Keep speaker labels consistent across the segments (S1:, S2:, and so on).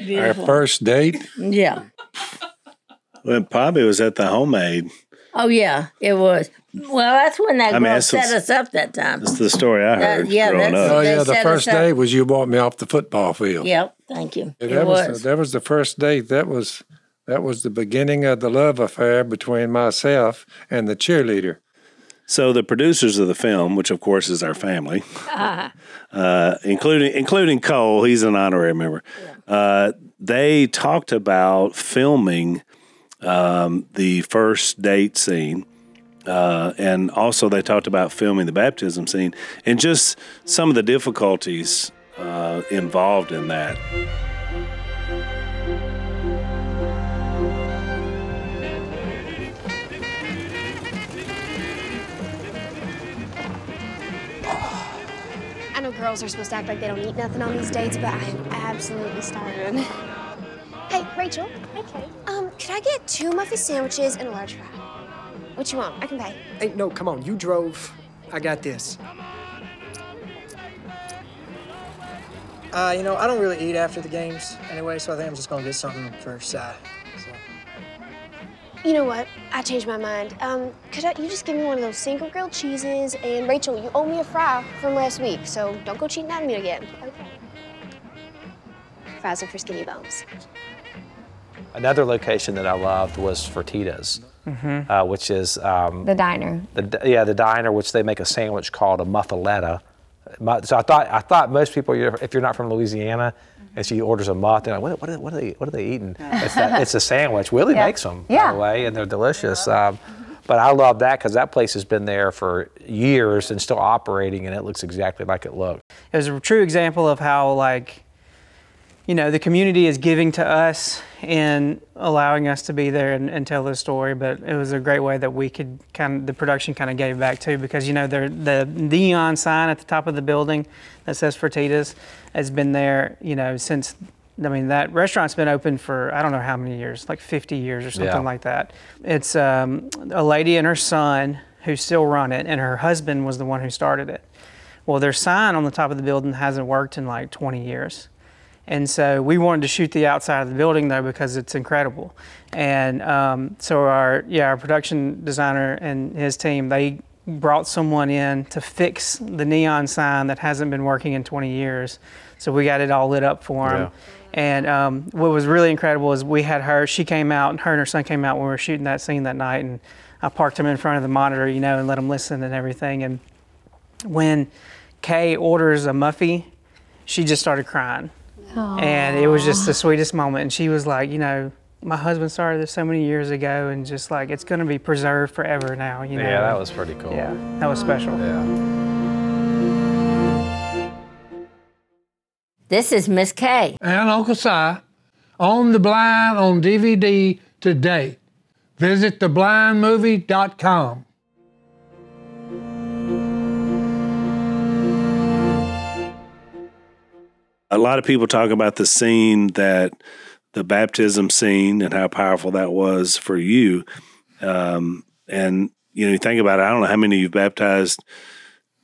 S1: Our first date.
S2: Yeah.
S3: Well, Bobby was at the homemade,
S2: Oh yeah, it was. Well, that's when that
S3: I mean,
S2: girl
S3: that's
S2: set us up that time.
S3: that's the story I
S2: Uh,
S3: heard
S2: yeah,
S3: growing
S2: that's-
S3: up.
S1: Oh yeah, the first
S2: us
S1: day was you brought me off the football field.
S2: Yep. Thank you.
S1: Yeah,
S2: it
S1: that was,
S2: was.
S1: the, that was the first date. That was that was the beginning of the love affair between myself and the cheerleader.
S3: So the producers of the film, which of course is our family, uh, including including Cole, he's an honorary member. Uh, they talked about filming um, the first date scene, uh, and also they talked about filming the baptism scene, and just some of the difficulties uh, involved in that.
S4: I know girls are supposed to act like they don't eat nothing on these dates, but I am absolutely starving. Hey, Rachel. Okay. Um, could I get two muffin sandwiches and a large fry? What you want? I can pay.
S5: Hey, no, come on. You drove. I got this. Uh, you know, I don't really eat after the games anyway, so I think I'm just gonna get something for Si. So.
S4: You know what? I changed my mind. Um, could I, you just give me one of those single grilled cheeses? And Rachel, you owe me a fry from last week, so don't go cheating on me again. Okay. Fries are for skinny bones.
S6: Another location that I loved was Fertitta's, uh, which is um,
S7: The diner.
S6: the yeah the diner, which they make a sandwich called a muffaletta. So I thought I thought most people, if you're not from Louisiana, and she orders a muff, they're like, what, what, are, what are they what are they eating? It's, that, it's a sandwich. Willie
S7: Yeah.
S6: makes them,
S7: Yeah.
S6: by the way, and they're delicious. Um, but I love that because that place has been there for years and still operating, and it looks exactly like it looked.
S8: it was a true example of how like you know the community is giving to us and allowing us to be there and, and tell the story but it was a great way that we could kind of the production kind of gave back too because you know there, the neon sign at the top of the building that says Fertitta's has been there you know since I mean that restaurant's been open for I don't know how many years like 50 years or something
S6: Yeah.
S8: like that it's um, a lady and her son who still run it and her husband was the one who started it well, their sign on the top of the building hasn't worked in like 20 years. And so we wanted to shoot the outside of the building though because it's incredible. And um, so our yeah our production designer and his team they brought someone in to fix the neon sign that hasn't been working in 20 years. So we got it all lit up for them. And um, what was really incredible is we had her. She came out, and her and her son came out when we were shooting that scene that night. And I parked them in front of the monitor, you know, and let them listen and everything. And when Kay orders a muffy, she just started crying. And it was just the sweetest moment. And she was like, you know, my husband started this so many years ago, and just like it's going to be preserved forever now. You know.
S6: Yeah, that was pretty cool.
S8: Yeah, that was special.
S6: Yeah.
S2: This is Miss Kay.
S9: and Uncle Si on the blind on DVD today. Visit theblindmovie.com.
S3: a lot of people talk about the scene that the baptism scene and how powerful that was for you. Um, and you know, you think about it. I don't know how many you've baptized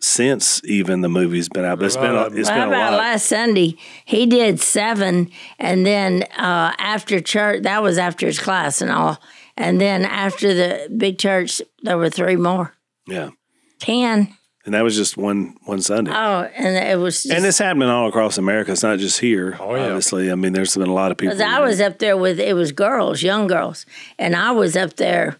S3: since even the movie's been out, but it's been a, it's
S2: Well,
S3: been a
S2: about
S3: lot.
S2: last Sunday, he did seven, and then uh, after church, that was after his class and all, and then after the big church, there were three more,
S3: yeah,
S2: ten.
S3: And that was just one one Sunday.
S2: Oh, and it was. Just,
S3: and it's happening all across America. It's not just here. Oh, yeah. Obviously, I mean, there's been a lot of people.
S2: Because I was up there with it was girls, young girls, and I was up there.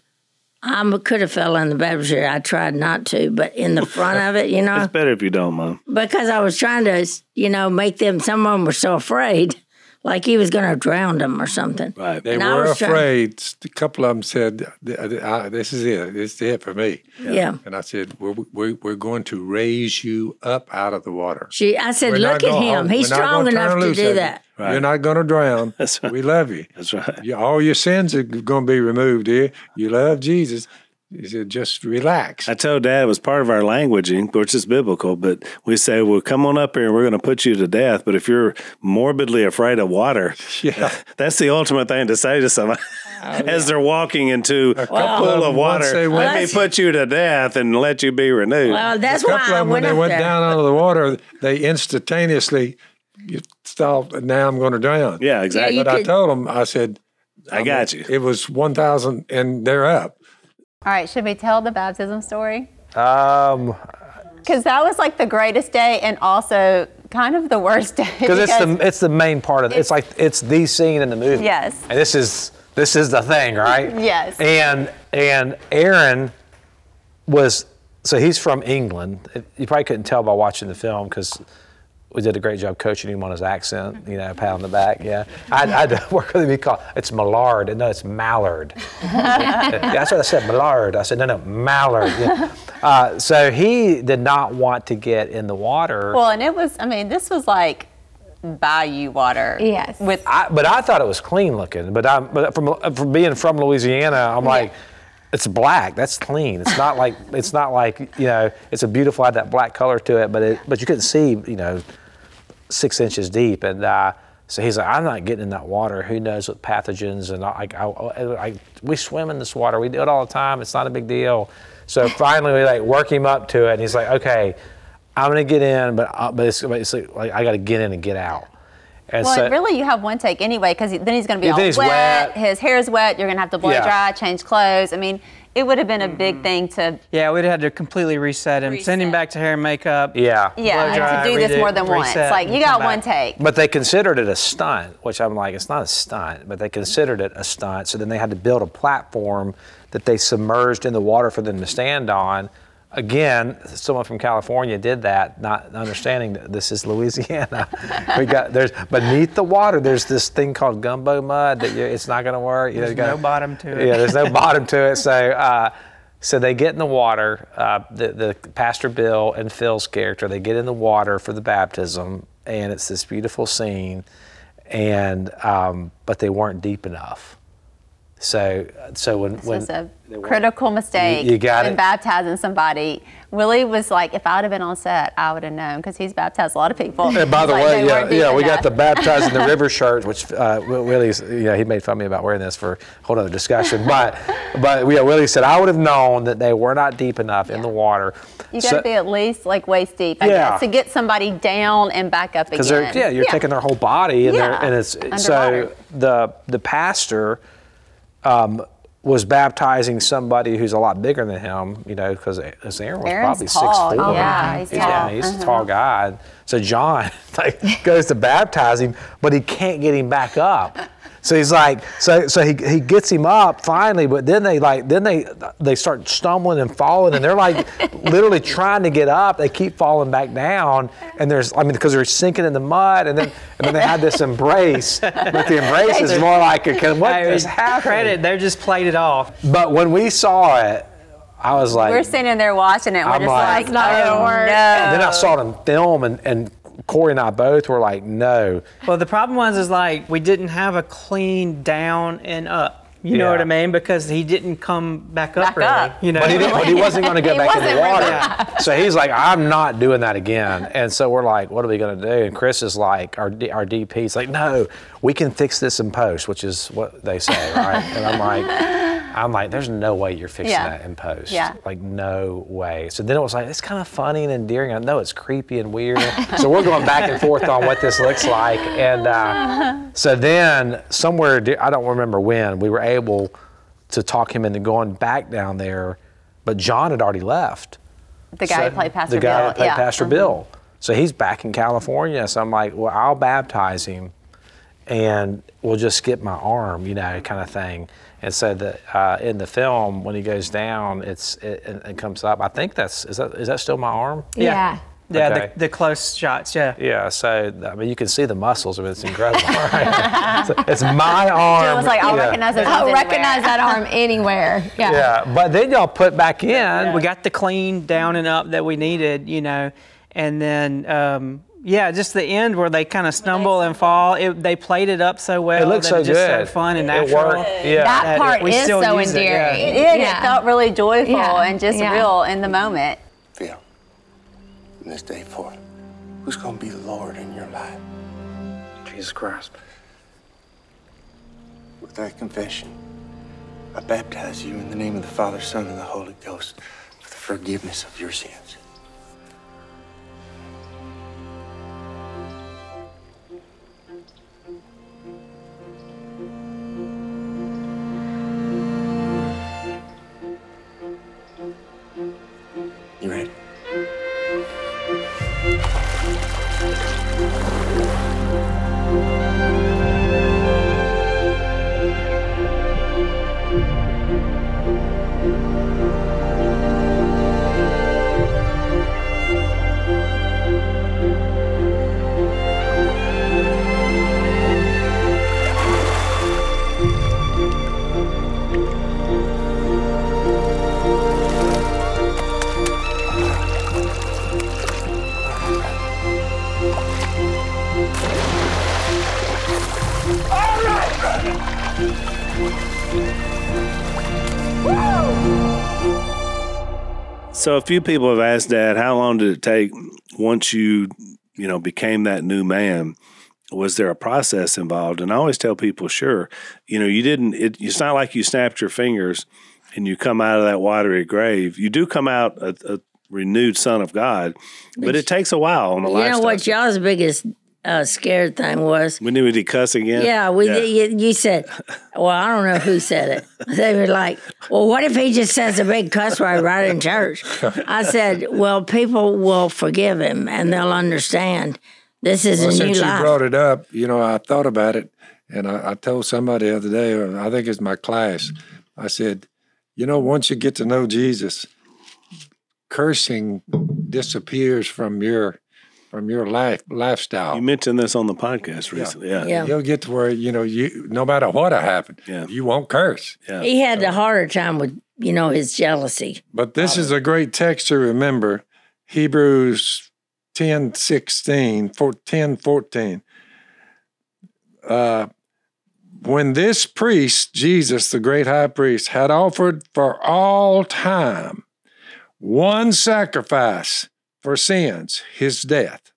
S2: I could have fell in the baptistry. I tried not to, but in the front of it, you know,
S3: It's better if you don't, Mom.
S2: because I was trying to, you know, make them. Some of them were so afraid. Like he was going to drown them or something.
S3: Right.
S1: They
S2: And I
S1: were
S2: was trying-
S1: afraid. A couple of them said, "This is it. This is it for me."
S2: Yeah.
S1: And I said, "We're we're, we're going to raise you up out of the water."
S2: She, I said,
S1: We're
S2: look at him. He's strong enough to do
S1: you.
S2: that.
S3: Right.
S1: You're not going to drown.
S3: That's right.
S1: We love you.
S3: That's right.
S1: You- all your sins are going to be removed here. You love Jesus. He said, just relax.
S3: I told Dad it was part of our languaging, which is biblical, but we say, well, come on up here and we're going to put you to death. But if you're morbidly afraid of water,
S1: Yeah.
S3: that's the ultimate thing to say to somebody oh, as they're walking into a pool
S1: of
S3: of water. Let
S1: went-
S3: me put you to death and let you be renewed.
S2: Well, that's
S1: a
S2: why
S1: couple
S2: I
S1: of them, when they went
S2: there.
S1: down under the water, they instantaneously you thought, now I'm going to drown.
S3: yeah, exactly.
S2: you
S1: But I told them, I said,
S3: I got you.
S1: It was 1,000 and they're up.
S7: All right, should we tell the baptism story?
S6: Um,
S7: Because that was like the greatest day and also kind of the worst day.
S6: because it's the it's the main part of it. It's like it's the scene in the movie.
S7: Yes.
S6: And this is this is the thing, right?
S7: Yes.
S6: And and Aaron was so he's from England. You probably couldn't tell by watching the film because we did a great job coaching him on his accent. You know, pat on the back. Yeah. I, I had to work with him. He called it's Mallard. No, it's Mallard. Yeah, That's what I said, Mallard. I said no, no, Mallard. Yeah. Uh, so he did not want to get in the water.
S7: Well, and it was, I mean, this was like bayou water.
S4: Yes.
S7: With
S6: I, but I thought it was clean looking. But I'm but from from being from Louisiana, I'm like, it's black. That's clean. It's not like it's not like you know. It's a beautiful had that black color to it, but it but you couldn't see you know six inches deep. And uh, so he's like, I'm not getting in that water. Who knows what pathogens and I, I, I, we swim in this water. We do it all the time. It's not a big deal. So finally we like work him up to it, and he's like, okay. I'm gonna get in, but uh, but it's, it's like, like I got to get in and get out. And
S7: well,
S6: so,
S7: really, you have one take anyway, because then he's going to be
S6: Yeah,
S7: all wet,
S6: wet.
S7: His hair's wet. You're going to have to blow
S6: Yeah.
S7: dry, change clothes. I mean, it would have been a big mm-hmm. thing to,
S8: Yeah, we'd had to completely reset him, send him
S7: Reset.
S8: back to hair and makeup.
S6: yeah,
S7: yeah,
S8: Blow dry,
S7: to do this
S8: redo-
S7: more than once.
S8: reset,
S7: Like you got
S8: come
S7: one
S8: back.
S7: take.
S6: But they considered it a stunt, which I'm like, it's not a stunt, but they considered it a stunt. So then they had to build a platform that they submerged in the water for them to stand on. Again, someone from California did that, not understanding that this is Louisiana. we got there's beneath the water. There's this thing called gumbo mud that you, it's not going to work. You
S8: There's
S6: gotta-
S8: no bottom to it.
S6: Yeah, there's no bottom to it. So, uh, so they get in the water. Uh, the, the Pastor Bill and Phil's character, they get in the water for the baptism, and it's this beautiful scene. And um, but they weren't deep enough. So, so when
S7: This
S6: when
S7: was a critical mistake
S6: You- you got
S7: in
S6: it.
S7: baptizing somebody. Willie was like, if I would have been on set, I would have known because he's baptized a lot of people.
S6: And by the
S7: Like,
S6: way, yeah, yeah, we got the
S7: enough.
S6: baptized in the river shirt, which uh, Wi- Willie's, you know, he made fun of me about wearing this for a whole other discussion. But, but yeah, Willie said I would have known that they were not deep enough in the water.
S7: You got to
S6: So-
S7: be at least like waist deep, I
S6: Yeah.
S7: guess, to get somebody down and back up again.
S6: because they're yeah you're taking their whole body and
S7: Yeah,
S6: and it's
S7: underwater.
S6: so the the pastor um, was baptizing somebody who's a lot bigger than him you know because Aaron was
S7: Aaron's
S6: probably
S7: tall,
S6: six four
S7: yeah, he's tall.
S6: he's
S7: Uh-huh.
S6: a tall guy so John like goes to baptize him but he can't get him back up. So he's like, so so he, he gets him up finally, but then they like then they they start stumbling and falling, and they're like literally trying to get up. They keep falling back down, and there's I mean because they're sinking in the mud, and then and then they had this embrace, but the embrace is more like a what
S8: Hey,
S6: happening?
S8: Credit, they're just played it off.
S6: But when we saw it, I was like,
S7: We're sitting there watching it. and We're
S6: I'm
S7: just
S6: like,
S7: like,
S6: It's not
S7: oh,
S6: gonna
S7: no.
S6: then I saw it on film, and and Korie and I both were like, no.
S8: Well, the problem was is like we didn't have a clean down and up. You know
S6: Yeah.
S8: what I mean? Because he didn't come back up
S7: Back
S8: really.
S7: up.
S8: You know.
S6: But he, didn't, but he wasn't going to go back in the
S7: wasn't
S6: water. So he's like, I'm not doing that again. And so we're like, what are we going to do? And Chris is like, our, D, our DP, he's like, no, we can fix this in post, which is what they say, right? and I'm like, I'm like, there's no way you're fixing
S7: Yeah.
S6: that in post.
S7: Yeah.
S6: Like, no way. So then it was like, it's kind of funny and endearing. I know it's creepy and weird. so we're going back and forth on what this looks like. And uh, so then somewhere, I don't remember when, we were able to talk him into going back down there, but John had already left.
S7: The guy
S6: So-
S7: who played Pastor
S6: the guy
S7: Bill.
S6: that played
S7: yeah.
S6: Pastor
S7: Mhm.
S6: Bill. So he's back in California. So I'm like, well, I'll baptize him, and we'll just skip my arm, you know, kind of thing. And so that uh, in the film, when he goes down, it's it, it, it comes up. I think that's is that is that still my arm?
S4: Yeah.
S8: Yeah,
S6: Okay.
S8: the, the close shots. Yeah.
S6: Yeah, so I mean, you can see the muscles. I mean, it's incredible. right? So it's my arm.
S7: Jill was like, I'll
S6: yeah.
S7: recognize those.
S10: I'll recognize that arm anywhere. Yeah.
S6: Yeah, but then y'all put back in.
S8: we got the clean down and up that we needed, you know, and then um, yeah, just the end where they kind of stumble and fall. It, they played it up so well.
S6: It looks
S8: that
S6: so
S8: it's just
S6: good.
S8: so fun and
S6: It
S8: natural.
S6: worked. Yeah.
S10: That
S8: That
S10: part
S8: we
S10: is so
S8: use it, yeah.
S10: endearing.
S7: It did.
S10: Yeah.
S7: It felt really joyful
S10: Yeah.
S7: and just
S10: Yeah.
S7: real in the moment.
S11: Phil, from this day forth, who's going to be the Lord in your life?
S12: Jesus Christ.
S11: With that confession, I baptize you in the name of the Father, Son, and the Holy Ghost for the forgiveness of your sins.
S3: So a few people have asked Dad, how long did it take once you, you know, became that new man? Was there a process involved? And I always tell people, sure, you know, you didn't. It, it's not like you snapped your fingers and you come out of that watery grave. You do come out a, a renewed son of God, but it takes a while on the
S2: You know what y'all's biggest uh, scared thing was?
S3: We knew he cuss again.
S2: Yeah, we You, you said, well, I don't know who said it. They were like, well, what if he just says a big cuss word right in church? I said, well, people will forgive him and they'll understand. This is
S1: Well,
S2: a new
S1: since you brought it up, you know, I thought about it, and I, I told somebody the other day, or I think it's my class, I said, you know, once you get to know Jesus, cursing disappears from your from your life lifestyle.
S3: You mentioned this on the podcast recently. Yeah.
S2: Yeah.
S1: You'll get to where you know you no matter what happened,
S3: Yeah.
S1: you won't curse.
S3: Yeah.
S2: He had a harder time with, you know, his jealousy.
S1: But this is a great text to remember. Hebrews 10 16, four- 10 14. Uh, when this priest, Jesus, the great high priest, had offered for all time one sacrifice for sins, his death,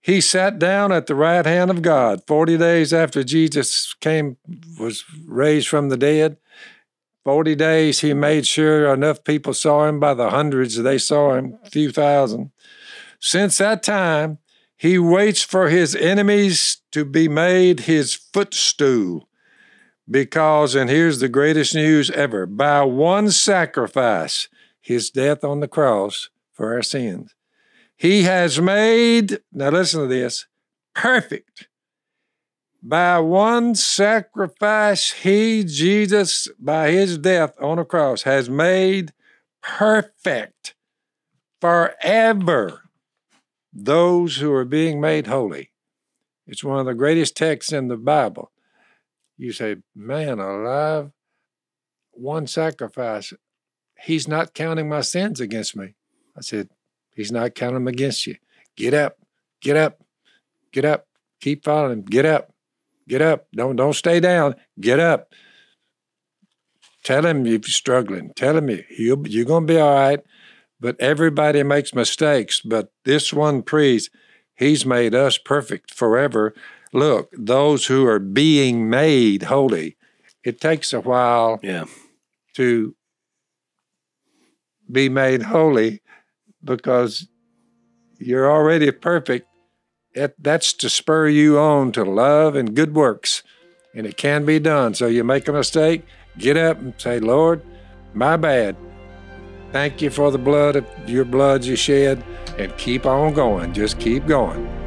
S1: he sat down at the right hand of God 40 days after Jesus came, was raised from the dead. 40 days, he made sure enough people saw him by the hundreds, they saw him, a few thousand. Since that time, he waits for his enemies to be made his footstool. Because, and here's the greatest news ever by one sacrifice, his death on the cross for our sins, he has made, now listen to this, perfect by one sacrifice, he, Jesus, by his death on a cross, has made perfect forever those who are being made holy. It's one of the greatest texts in the Bible. You say, man alive, one sacrifice. He's not counting my sins against me. I said, He's not counting them against you. Get up, get up, get up. Keep following him. Get up. Get up. Don't don't stay down. Get up. Tell him if you're struggling. Tell him you you're gonna be all right. But everybody makes mistakes. But this one priest, he's made us perfect forever. Look, those who are being made holy, it takes a while
S3: Yeah.
S1: to be made holy because you're already perfect. That, that's to spur you on to love and good works. And it can be done. So you make a mistake, get up and say, Lord, my bad. Thank you for the blood of your blood you shed, and keep on going. Just keep going.